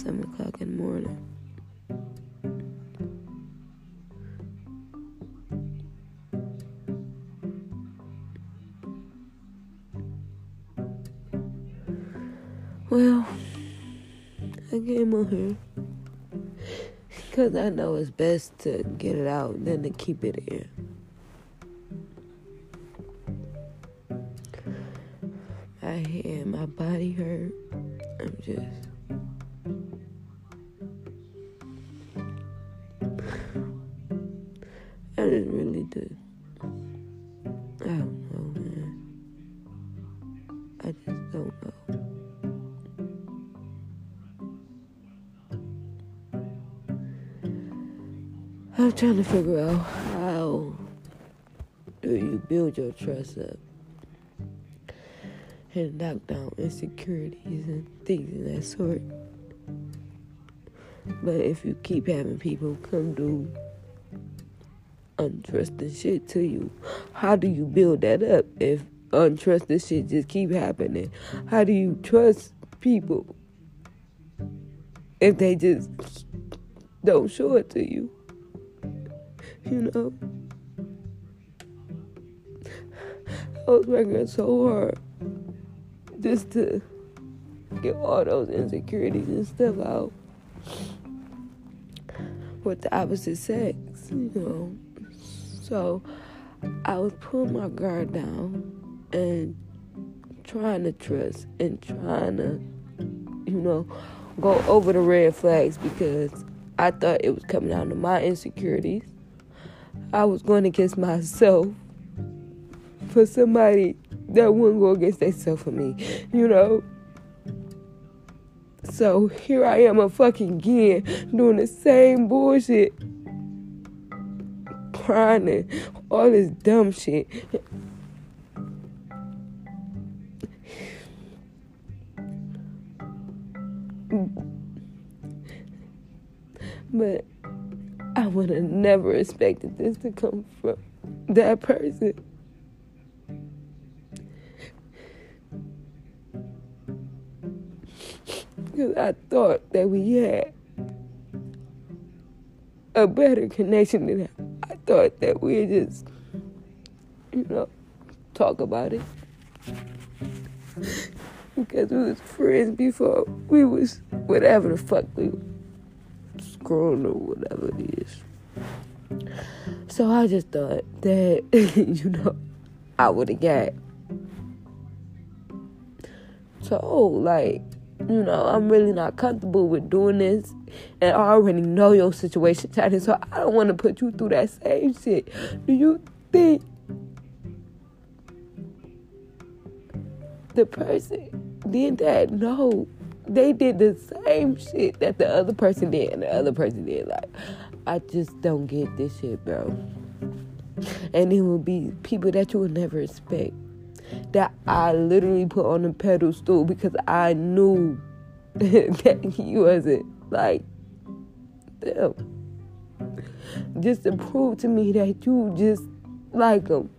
7 o'clock in the morning. Well, I came on here because I know it's best to get it out than to keep it in. My head, my body hurt. I'm just. Just. I don't know, man. I just don't know. I'm trying to figure out how do you build your trust up and knock down insecurities and things of that sort. But if you keep having people come do untrusting shit to you, how do you build that up if untrusted shit just keep happening? How do you trust people if they just don't show it to you? You know? I was working so hard just to get all those insecurities and stuff out with the opposite sex, you know. So I was pulling my guard down and trying to trust and trying to, you know, go over the red flags because I thought it was coming down to my insecurities. I was going against myself for somebody that wouldn't go against themselves for me, you know? So here I am a fucking again doing the same bullshit. Crying and all this dumb shit. But I would have never expected this to come from that person. Because I thought that we had a better connection than that. I thought that we just, you know, talk about it. because we was friends before we was whatever the fuck we screwing or whatever it is. So I just thought that, you know, I would have got told, like, you know, I'm really not comfortable with doing this. And I already know your situation, Tiny, so I don't want to put you through that same shit. Do you think the person did that? No. They did the same shit that the other person did and the other person did. Like, I just don't get this shit, bro. And it will be people that you would never expect that I literally put on a pedestal because I knew that he wasn't like them. Just to prove to me that you just like him.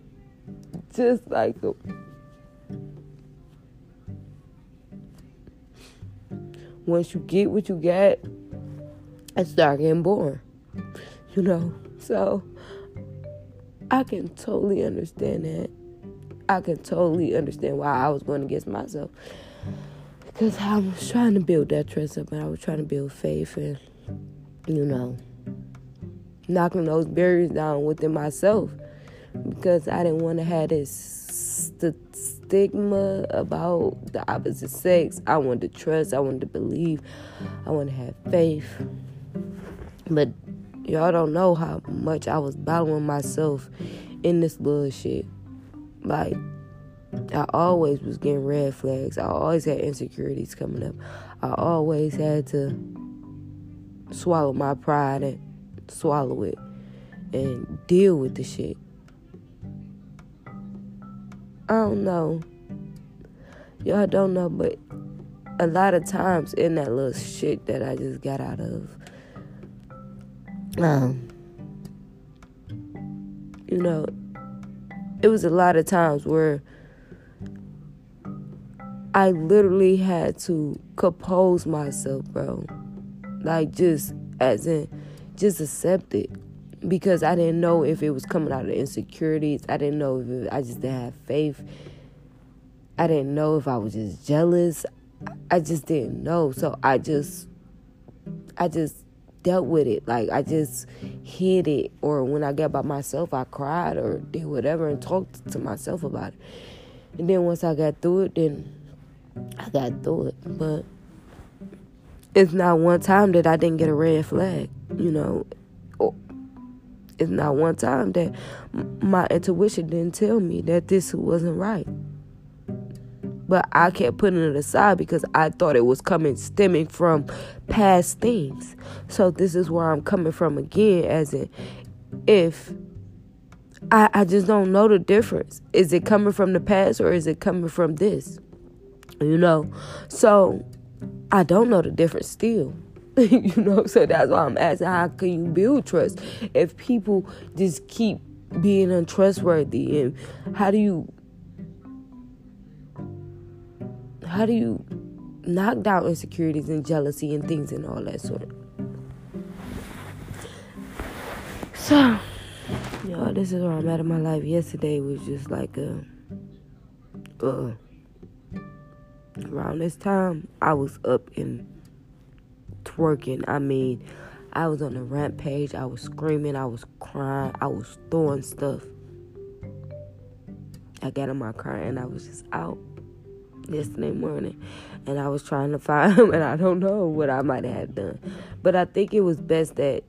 Just like him. Once you get what you get, it start getting boring. You know? So I can totally understand that. I can totally understand why I was going against myself. Because I was trying to build that trust up and I was trying to build faith and, you know, knocking those barriers down within myself. Because I didn't want to have this st- stigma about the opposite sex. I wanted to trust, I wanted to believe, I wanted to have faith. But y'all don't know how much I was battling myself in this bullshit. Like, I always was getting red flags. I always had insecurities coming up. I always had to swallow my pride and swallow it and deal with the shit. I don't know. Y'all don't know, but a lot of times in that little shit that I just got out of, um, you know, it was a lot of times where I literally had to compose myself, bro. Like just as in just accept it. Because I didn't know if it was coming out of insecurities. I didn't know if it, I just didn't have faith. I didn't know if I was just jealous. I just didn't know. So I just I just dealt with it. Like I just hid it or when I got by myself I cried or did whatever and talked to myself about it. And then once I got through it then I got through it. But it's not one time that I didn't get a red flag, you know. Oh, it's not one time that my intuition didn't tell me that this wasn't right. But I kept putting it aside because I thought it was coming stemming from past things. So this is where I'm coming from again, as in if I, I just don't know the difference. Is it coming from the past or is it coming from this? You know? So I don't know the difference still. you know, so that's why I'm asking how can you build trust if people just keep being untrustworthy and how do you how do you knock down insecurities and jealousy and things and all that sort so yo this is where i'm at in my life. Yesterday was just like a uh around this time i was up and twerking. I mean i was on a rampage. I was screaming. I was crying. I was throwing stuff. I got in my car and i was just out yesterday morning and I was trying to find him and I don't know what I might have done. But I think it was best that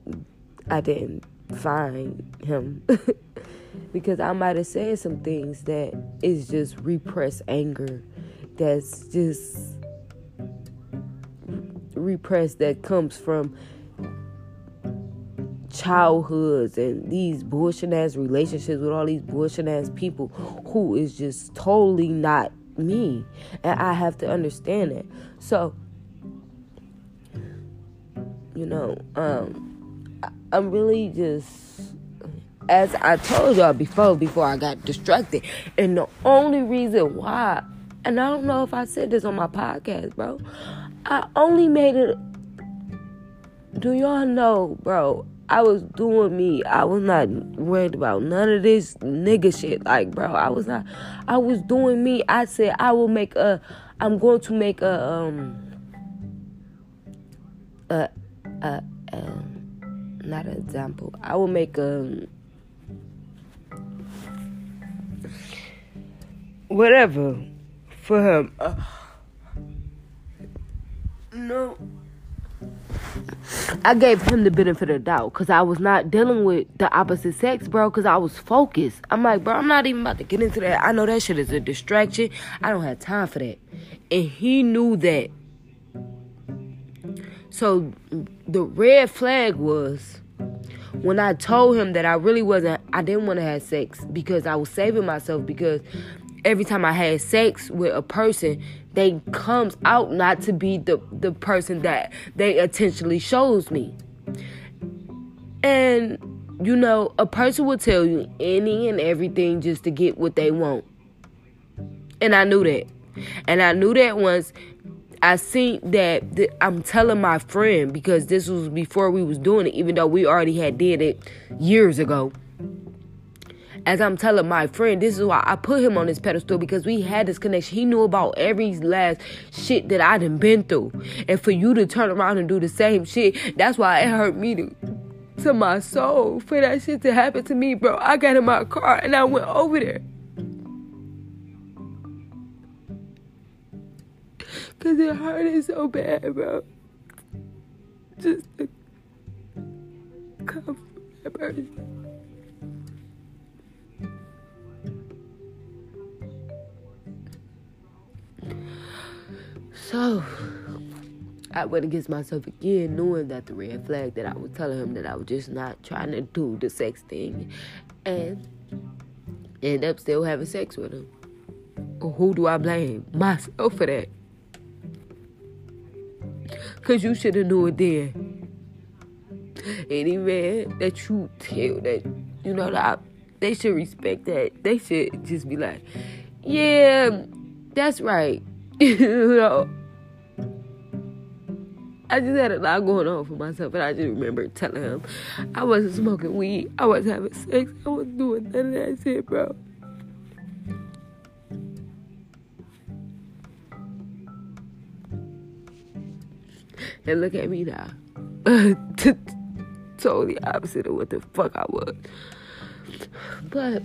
I didn't find him because I might have said some things that is just repressed anger that's just repressed that comes from childhoods and these bullshit ass relationships with all these bullshit ass people who is just totally not me and I have to understand it. So, you know, um, I, am really just, as I told y'all before, before I got distracted, and the only reason why, and I don't know if I said this on my podcast, bro, I only made it. Do y'all know, bro? I was doing me. I was not worried about none of this nigga shit. Like, bro, I was not. I was doing me. I said I will make a. I'm going to make a um. A, a, a not an example. I will make a. Whatever, for him. Uh, no. I gave him the benefit of the doubt because I was not dealing with the opposite sex, bro, because I was focused. I'm like, bro, I'm not even about to get into that. I know that shit is a distraction. I don't have time for that. And he knew that. So the red flag was when I told him that I really wasn't, I didn't want to have sex because I was saving myself because every time I had sex with a person, they comes out not to be the the person that they intentionally shows me. And you know, a person will tell you any and everything just to get what they want. And I knew that. And I knew that once I seen that th- I'm telling my friend because this was before we was doing it, even though we already had did it years ago as I'm telling my friend, this is why I put him on this pedestal because we had this connection. He knew about every last shit that I done been through. And for you to turn around and do the same shit, that's why it hurt me to to my soul for that shit to happen to me, bro. I got in my car and I went over there. Cause it hurted so bad, bro. Just to come from that person. So I went against myself again, knowing that the red flag that I was telling him that I was just not trying to do the sex thing, and end up still having sex with him. Who do I blame? Myself for that. Cause you should have knew it then. Any man that you tell that you know that they should respect that. They should just be like, yeah, that's right you know. I just had a lot going on for myself, and I just remember telling him I wasn't smoking weed, I wasn't having sex, I wasn't doing none of that shit, bro. And look at me now. totally opposite of what the fuck I was. But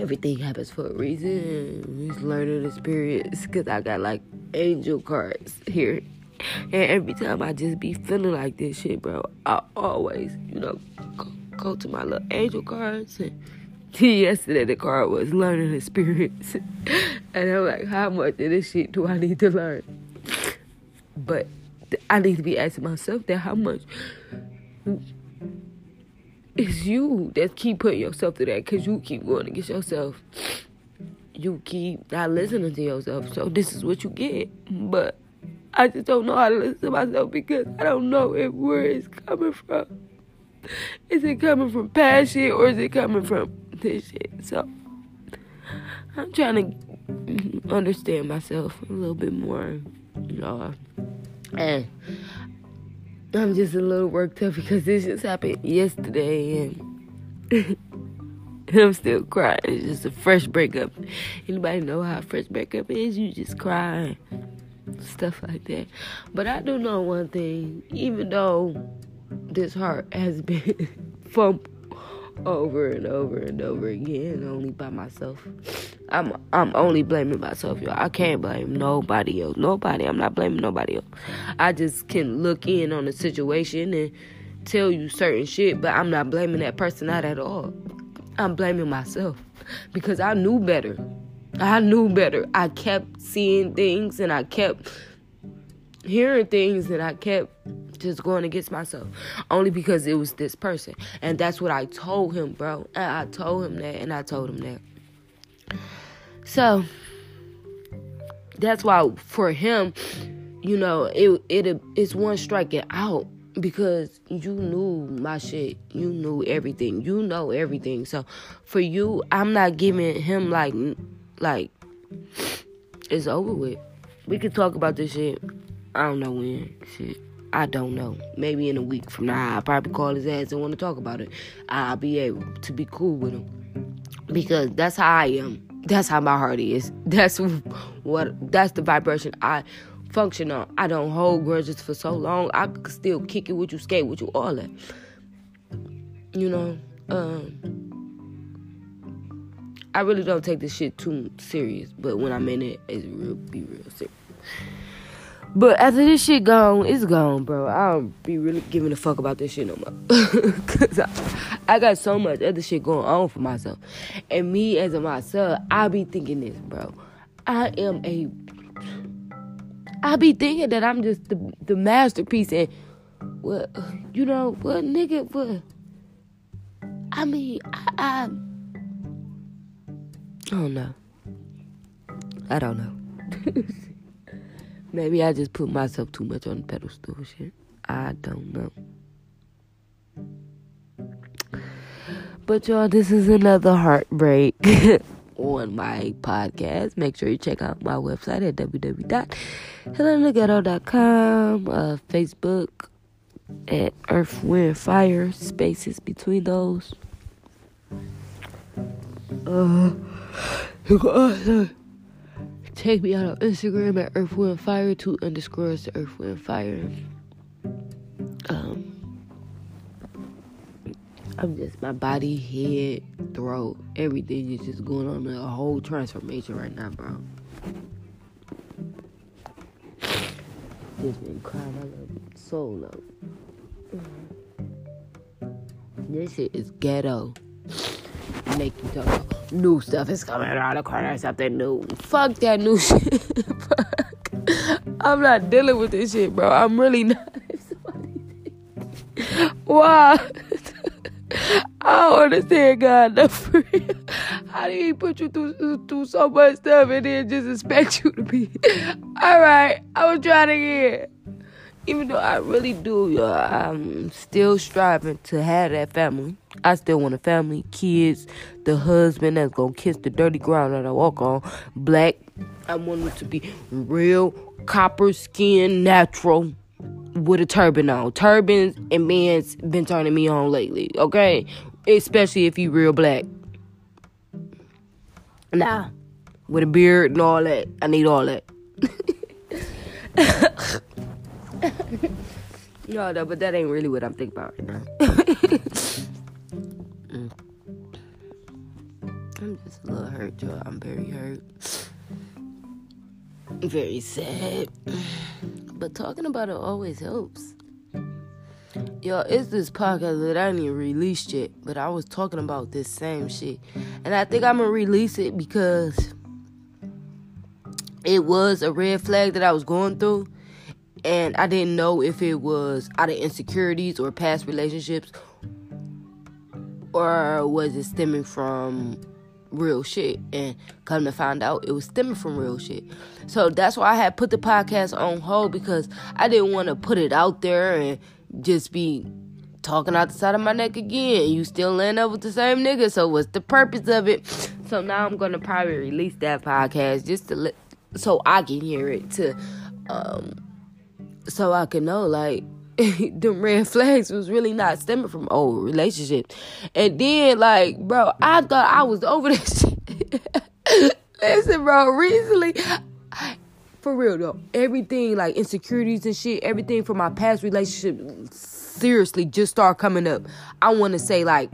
everything happens for a reason. He's learning experience because I got like angel cards here and every time I just be feeling like this shit, bro, I always, you know, go, go to my little angel cards. And yesterday the card was learning experience. and I'm like, how much of this shit do I need to learn? But I need to be asking myself that how much it's you that keep putting yourself through that because you keep going against yourself. You keep not listening to yourself. So this is what you get. But I just don't know how to listen to myself because I don't know if where it's coming from. Is it coming from passion or is it coming from this shit? So I'm trying to understand myself a little bit more, know. And I'm just a little worked up because this just happened yesterday and I'm still crying. It's just a fresh breakup. Anybody know how a fresh breakup is? You just cry stuff like that. But I do know one thing, even though this heart has been thumped over and over and over again, only by myself. I'm I'm only blaming myself, y'all. I can't blame nobody else. Nobody. I'm not blaming nobody else. I just can look in on the situation and tell you certain shit, but I'm not blaming that person out at all. I'm blaming myself because I knew better. I knew better. I kept seeing things and I kept hearing things and I kept just going against myself only because it was this person. And that's what I told him, bro. And I told him that and I told him that. So that's why for him, you know, it it it's one strike it out because you knew my shit. You knew everything. You know everything. So for you, I'm not giving him like like, it's over with. We could talk about this shit. I don't know when. Shit. I don't know. Maybe in a week from now, I'll probably call his ass and want to talk about it. I'll be able to be cool with him. Because that's how I am. That's how my heart is. That's what that's the vibration I function on. I don't hold grudges for so long. I could still kick it with you, skate with you, all that. You know? Um I really don't take this shit too serious, but when I'm in it, it's real, be real serious. But after this shit gone, it's gone, bro. I don't be really giving a fuck about this shit no more. Cause I, I got so much other shit going on for myself. And me as a myself, I be thinking this, bro. I am a I be thinking that I'm just the the masterpiece and what you know, what nigga what I mean I I don't know. I don't know. Maybe I just put myself too much on the pedestal shit. I don't know. But y'all, this is another heartbreak on my podcast. Make sure you check out my website at www.healingtheghetto.com, uh, Facebook at Earth, Wind, Fire, spaces between those. Uh, you can also check me out on Instagram at Earth Wind Fire, two underscores to Earth Fire. Um, I'm just my body, head, throat, everything is just going on a whole transformation right now, bro. Just been crying my little soul up. This shit is ghetto. Make you talk new stuff is coming around the corner, something new. Fuck that new shit. Fuck. I'm not dealing with this shit, bro. I'm really not. Why? I don't understand God enough for real. How do he put you through, through so much stuff and then just expect you to be all right? I was trying to get even though I really do, y'all. I'm still striving to have that family. I still want a family, kids, the husband that's gonna kiss the dirty ground that I walk on, black, I want them to be real copper skin, natural, with a turban on. Turbans and men's been turning me on lately, okay? Especially if you real black. Nah, with a beard and all that. I need all that. no, no, but that ain't really what I'm thinking about right now. hurt, y'all. I'm very hurt. Very sad. But talking about it always helps. Yo, it's this podcast that I didn't release yet, but I was talking about this same shit. And I think I'm gonna release it because it was a red flag that I was going through. And I didn't know if it was out of insecurities or past relationships or was it stemming from real shit and come to find out it was stemming from real shit. So that's why i had put the podcast on hold because i didn't want to put it out there and just be talking out the side of my neck again. You still land up with the same nigga so what's the purpose of it? So now i'm gonna probably release that podcast just to let so i can hear it to um so i can know like the red flags was really not stemming from old relationships. And then, like, bro, I thought I was over this. Listen, bro, recently, for real though, everything like insecurities and shit, everything from my past relationship, seriously, just start coming up. I want to say like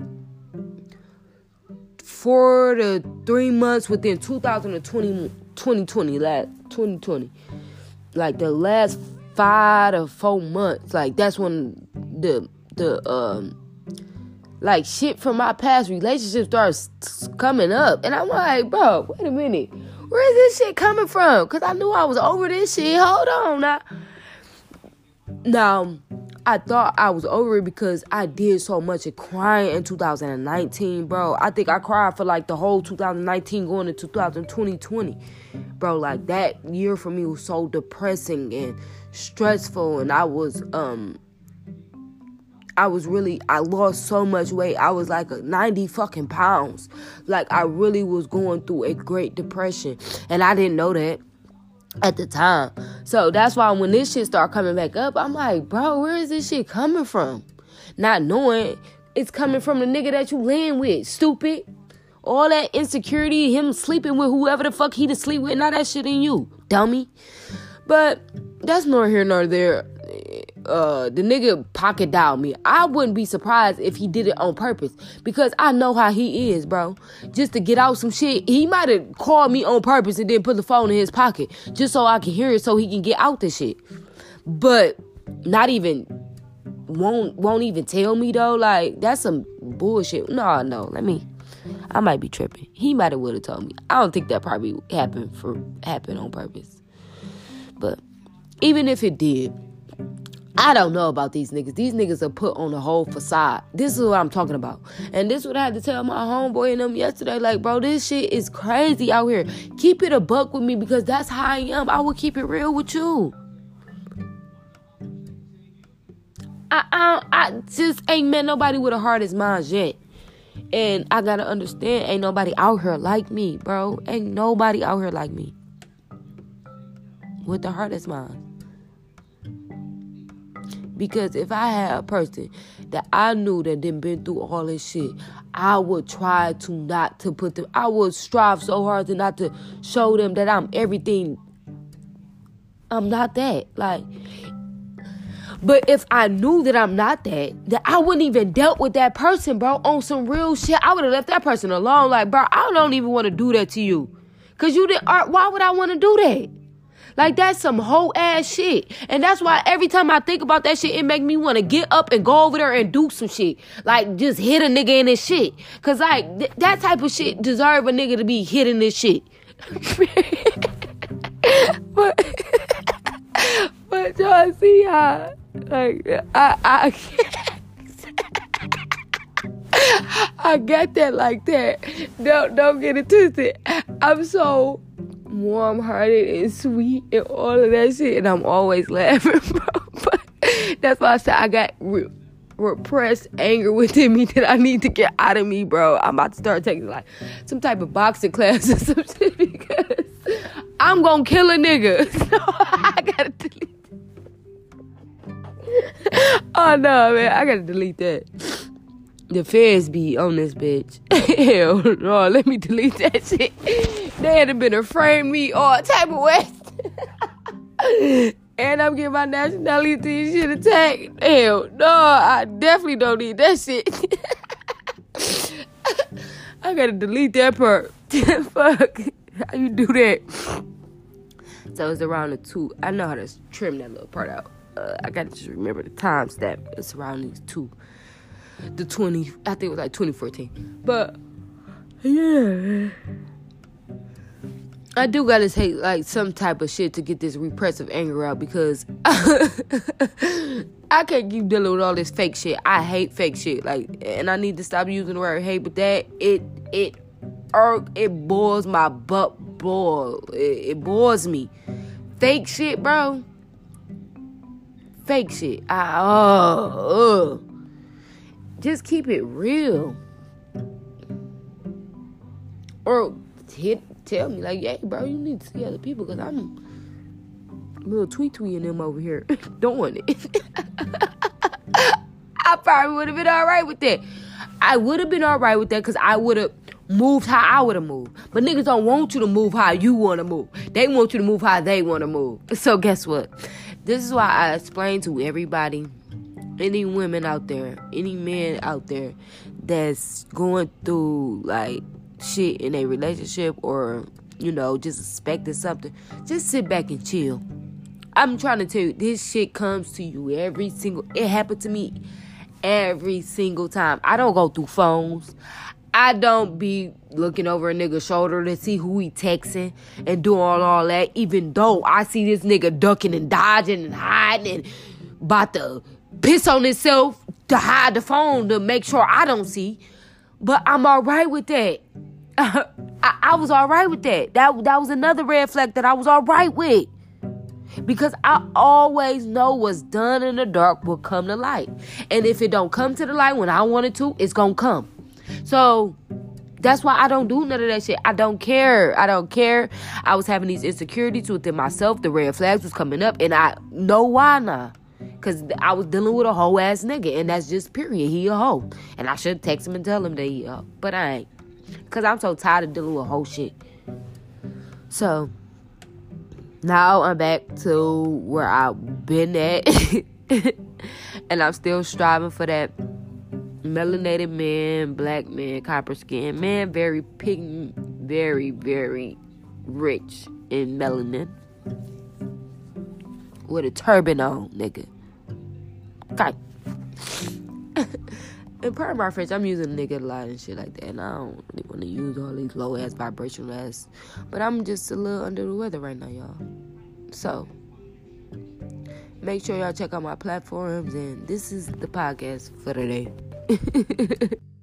four to three months within 2020, 2020, last 2020, like the last five to four months. Like that's when the the um like shit from my past relationship starts coming up, and I'm like, bro, wait a minute, where is this shit coming from? Cause I knew I was over this shit. Hold on now. Now, I thought I was over it because I did so much of crying in 2019, bro. I think I cried for like the whole 2019 going into 2020, bro. Like that year for me was so depressing and stressful, and I was um. I was really, I lost so much weight. I was like 90 fucking pounds. Like, I really was going through a great depression. And I didn't know that at the time. So that's why when this shit started coming back up, I'm like, bro, where is this shit coming from? Not knowing it's coming from the nigga that you laying with, stupid. All that insecurity, him sleeping with whoever the fuck he to sleep with, not that shit in you, dummy. But that's nor here nor there uh the nigga pocket dialed me. I wouldn't be surprised if he did it on purpose because I know how he is, bro. Just to get out some shit, he might have called me on purpose and then put the phone in his pocket just so I can hear it so he can get out the shit. But not even won't won't even tell me though. Like that's some bullshit. No, no. Let me. I might be tripping. He might have would have told me. I don't think that probably happened for happened on purpose. But even if it did, I don't know about these niggas. These niggas are put on a whole facade. This is what I'm talking about. And this is what I had to tell my homeboy and them yesterday. Like, bro, this shit is crazy out here. Keep it a buck with me because that's how I am. I will keep it real with you. I, I, I just ain't met nobody with a heart as mine yet. And I gotta understand, ain't nobody out here like me, bro. Ain't nobody out here like me. With the heart as mine. Because if I had a person that I knew that didn't been through all this shit, I would try to not to put them. I would strive so hard to not to show them that I'm everything. I'm not that. Like, but if I knew that I'm not that, that I wouldn't even dealt with that person, bro, on some real shit. I would have left that person alone. Like, bro, I don't even want to do that to you, cause you didn't. Uh, why would I want to do that? Like that's some whole ass shit. And that's why every time I think about that shit, it make me want to get up and go over there and do some shit. Like just hit a nigga in his shit. Cause like th- that type of shit deserve a nigga to be hitting this shit. but but y'all see how like I I I got that like that. Don't don't get it twisted. I'm so warm hearted and sweet and all of that shit. And I'm always laughing, bro. But that's why I said I got re- repressed anger within me that I need to get out of me, bro. I'm about to start taking like some type of boxing class or some shit because I'm gonna kill a nigga. So I gotta delete. oh no, man, I gotta delete that. The feds be on this bitch. Hell no, let me delete that shit. They had been afraid me all type of ways. and I'm getting my nationality shit attacked. Hell no, I definitely don't need that shit. I gotta delete that part. Fuck. How you do that? So it's around the two. I know how to trim that little part out. Uh, I gotta just remember the time step. It's around these two. The 20, I think it was like 2014. But, yeah. I do gotta take like some type of shit to get this repressive anger out because I can't keep dealing with all this fake shit. I hate fake shit. Like, and I need to stop using the word hate. But that it it irk it boils my butt boil. It, it bores me. Fake shit, bro. Fake shit. I uh, uh. just keep it real. Or hit tell me like, hey, bro, you need to see other people because I'm a little tweet tweeting them over here doing it. I probably would have been all right with that. I would have been all right with that because I would have moved how I would have moved. But niggas don't want you to move how you want to move. They want you to move how they want to move. So guess what? This is why I explain to everybody, any women out there, any men out there that's going through like shit in a relationship or you know just expecting something, just sit back and chill. I'm trying to tell you, this shit comes to you every single. It happened to me every single time. I don't go through phones. I don't be looking over a nigga's shoulder to see who he texting and doing all that. Even though I see this nigga ducking and dodging and hiding and about to piss on himself to hide the phone to make sure I don't see. But I'm all right with that. I, I was all right with that. That that was another red flag that I was all right with. Because I always know what's done in the dark will come to light. And if it don't come to the light when I want it to, it's gonna come. So that's why I don't do none of that shit. I don't care. I don't care. I was having these insecurities within myself. The red flags was coming up, and I know why not. Cause I was dealing with a whole ass nigga, and that's just period. He a hoe, and I should text him and tell him that he a hoe, but I ain't. Cause I'm so tired of dealing with whole shit. So now I'm back to where I've been at, and I'm still striving for that melanated man, black man, copper skin man, very pink, very very rich in melanin, with a turban on, nigga. Okay. and part of my French, I'm using nigga a lot and shit like that. And I don't really want to use all these low ass vibrational ass. But I'm just a little under the weather right now, y'all. So make sure y'all check out my platforms and this is the podcast for today.